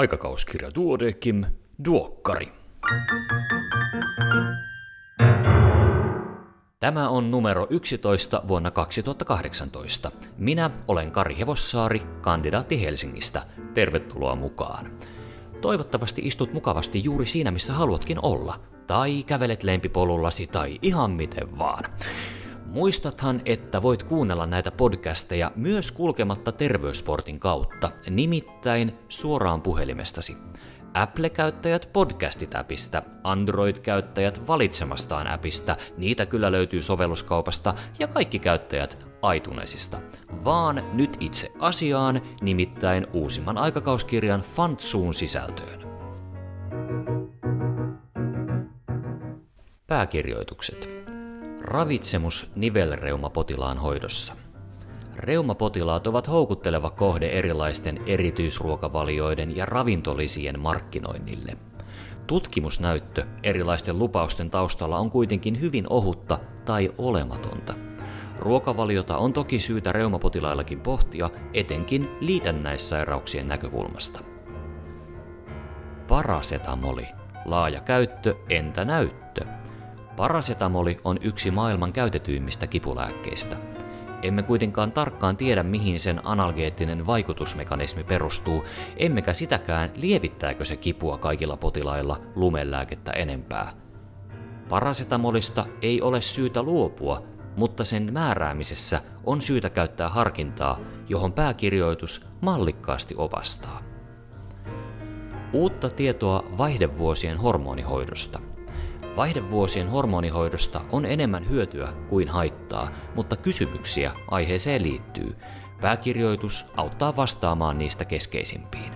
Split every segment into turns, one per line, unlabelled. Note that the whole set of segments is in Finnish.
Aikakauskirja Duodekim, Duokkari. Tämä on numero 11 vuonna 2018. Minä olen Kari Hevossaari, kandidaatti Helsingistä. Tervetuloa mukaan. Toivottavasti istut mukavasti juuri siinä, missä haluatkin olla. Tai kävelet lempipolullasi tai ihan miten vaan. Muistathan, että voit kuunnella näitä podcasteja myös kulkematta terveysportin kautta, nimittäin suoraan puhelimestasi. Apple-käyttäjät podcastit-appista, Android-käyttäjät valitsemastaan appista, niitä kyllä löytyy sovelluskaupasta, ja kaikki käyttäjät iTunesista. Vaan nyt itse asiaan, nimittäin uusimman aikakauskirjan Fantsuun sisältöön. Pääkirjoitukset. Ravitsemus nivelreumapotilaan hoidossa. Reumapotilaat ovat houkutteleva kohde erilaisten erityisruokavalioiden ja ravintolisien markkinoinnille. Tutkimusnäyttö erilaisten lupausten taustalla on kuitenkin hyvin ohutta tai olematonta. Ruokavaliota on toki syytä reumapotilaillakin pohtia, etenkin liitännäissairauksien näkökulmasta. Parasetamoli. Laaja käyttö, entä näyttö? Parasetamoli on yksi maailman käytetyimmistä kipulääkkeistä. Emme kuitenkaan tarkkaan tiedä, mihin sen analgeettinen vaikutusmekanismi perustuu, emmekä sitäkään lievittääkö se kipua kaikilla potilailla lumelääkettä enempää. Parasetamolista ei ole syytä luopua, mutta sen määräämisessä on syytä käyttää harkintaa, johon pääkirjoitus mallikkaasti opastaa. Uutta tietoa vaihdevuosien hormonihoidosta – Vaihdevuosien hormonihoidosta on enemmän hyötyä kuin haittaa, mutta kysymyksiä aiheeseen liittyy. Pääkirjoitus auttaa vastaamaan niistä keskeisimpiin.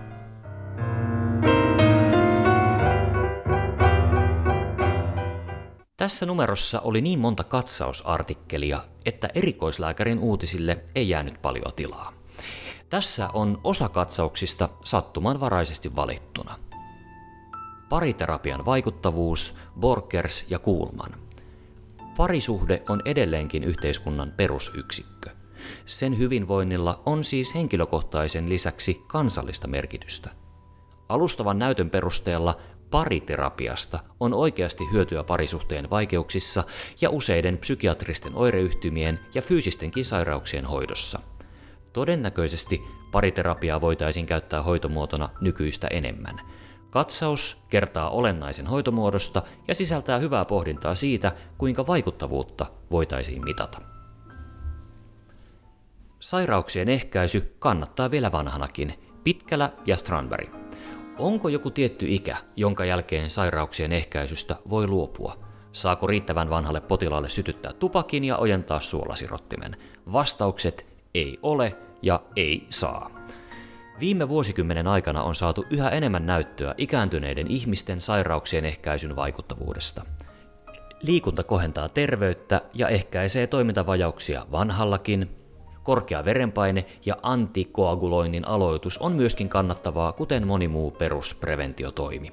Tässä numerossa oli niin monta katsausartikkelia, että erikoislääkärin uutisille ei jäänyt paljon tilaa. Tässä on osa katsauksista sattumanvaraisesti valittuna pariterapian vaikuttavuus, Borkers ja Kuulman. Parisuhde on edelleenkin yhteiskunnan perusyksikkö. Sen hyvinvoinnilla on siis henkilökohtaisen lisäksi kansallista merkitystä. Alustavan näytön perusteella pariterapiasta on oikeasti hyötyä parisuhteen vaikeuksissa ja useiden psykiatristen oireyhtymien ja fyysistenkin sairauksien hoidossa. Todennäköisesti pariterapiaa voitaisiin käyttää hoitomuotona nykyistä enemmän – Katsaus kertaa olennaisen hoitomuodosta ja sisältää hyvää pohdintaa siitä, kuinka vaikuttavuutta voitaisiin mitata. Sairauksien ehkäisy kannattaa vielä vanhanakin, Pitkälä ja Strandberg. Onko joku tietty ikä, jonka jälkeen sairauksien ehkäisystä voi luopua? Saako riittävän vanhalle potilaalle sytyttää tupakin ja ojentaa suolasirottimen? Vastaukset ei ole ja ei saa. Viime vuosikymmenen aikana on saatu yhä enemmän näyttöä ikääntyneiden ihmisten sairauksien ehkäisyn vaikuttavuudesta. Liikunta kohentaa terveyttä ja ehkäisee toimintavajauksia vanhallakin. Korkea verenpaine ja antikoaguloinnin aloitus on myöskin kannattavaa, kuten moni muu peruspreventiotoimi.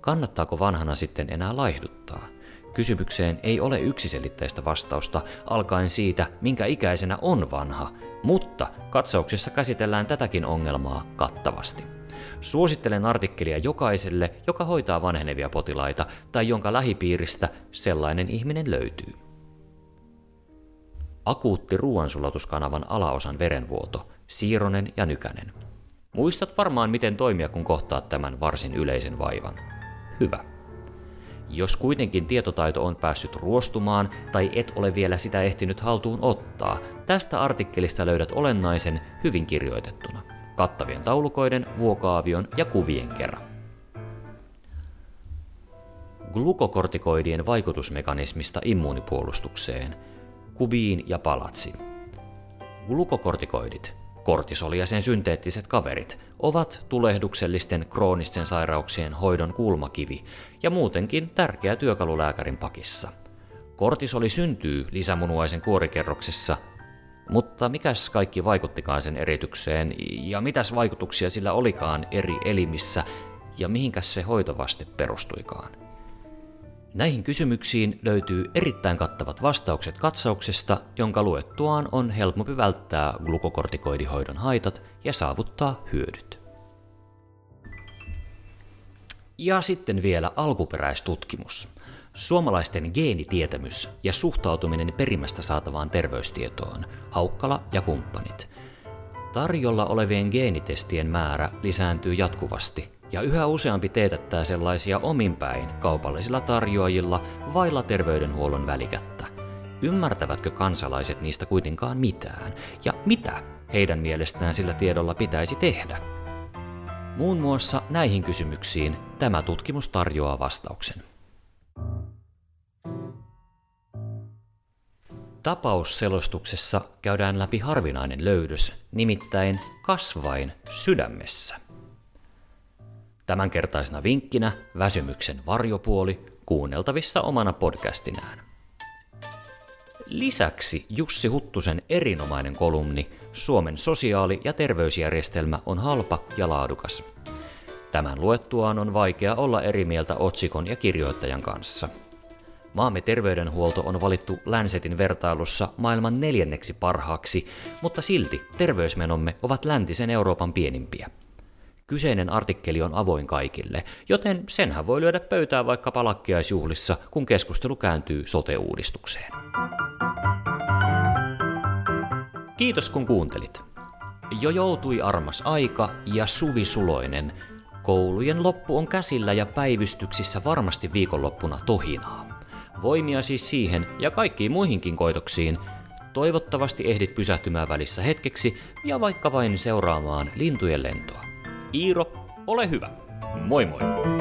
Kannattaako vanhana sitten enää laihduttaa? Kysymykseen ei ole yksiselitteistä vastausta, alkaen siitä, minkä ikäisenä on vanha, mutta katsauksessa käsitellään tätäkin ongelmaa kattavasti. Suosittelen artikkelia jokaiselle, joka hoitaa vanhenevia potilaita tai jonka lähipiiristä sellainen ihminen löytyy. Akuutti ruoansulatuskanavan alaosan verenvuoto, siironen ja nykänen. Muistat varmaan miten toimia, kun kohtaat tämän varsin yleisen vaivan. Hyvä. Jos kuitenkin tietotaito on päässyt ruostumaan tai et ole vielä sitä ehtinyt haltuun ottaa, tästä artikkelista löydät olennaisen hyvin kirjoitettuna, kattavien taulukoiden, vuokaavion ja kuvien kerran. Glukokortikoidien vaikutusmekanismista immuunipuolustukseen. Kubiin ja palatsi. Glukokortikoidit Kortisoli ja sen synteettiset kaverit ovat tulehduksellisten kroonisten sairauksien hoidon kulmakivi ja muutenkin tärkeä työkalu lääkärin pakissa. Kortisoli syntyy lisämunuaisen kuorikerroksessa, mutta mikäs kaikki vaikuttikaan sen eritykseen ja mitäs vaikutuksia sillä olikaan eri elimissä ja mihinkäs se hoitovaste perustuikaan? Näihin kysymyksiin löytyy erittäin kattavat vastaukset katsauksesta, jonka luettuaan on helpompi välttää glukokortikoidihoidon haitat ja saavuttaa hyödyt. Ja sitten vielä alkuperäistutkimus. Suomalaisten geenitietämys ja suhtautuminen perimästä saatavaan terveystietoon. Haukkala ja kumppanit. Tarjolla olevien geenitestien määrä lisääntyy jatkuvasti, ja yhä useampi teetättää sellaisia ominpäin kaupallisilla tarjoajilla vailla terveydenhuollon välikättä. Ymmärtävätkö kansalaiset niistä kuitenkaan mitään? Ja mitä heidän mielestään sillä tiedolla pitäisi tehdä? Muun muassa näihin kysymyksiin tämä tutkimus tarjoaa vastauksen. Tapausselostuksessa käydään läpi harvinainen löydös, nimittäin kasvain sydämessä. Tämänkertaisena vinkkinä väsymyksen varjopuoli kuunneltavissa omana podcastinään. Lisäksi Jussi Huttusen erinomainen kolumni Suomen sosiaali- ja terveysjärjestelmä on halpa ja laadukas. Tämän luettuaan on vaikea olla eri mieltä otsikon ja kirjoittajan kanssa. Maamme terveydenhuolto on valittu Länsetin vertailussa maailman neljänneksi parhaaksi, mutta silti terveysmenomme ovat läntisen Euroopan pienimpiä. Kyseinen artikkeli on avoin kaikille, joten senhän voi lyödä pöytään vaikka palakkiaisjuhlissa, kun keskustelu kääntyy sote-uudistukseen. Kiitos kun kuuntelit. Jo joutui armas aika ja Suvi Suloinen. Koulujen loppu on käsillä ja päivystyksissä varmasti viikonloppuna tohinaa. Voimia siis siihen ja kaikkiin muihinkin koitoksiin. Toivottavasti ehdit pysähtymään välissä hetkeksi ja vaikka vain seuraamaan lintujen lentoa. Iiro, ole hyvä. Moi moi!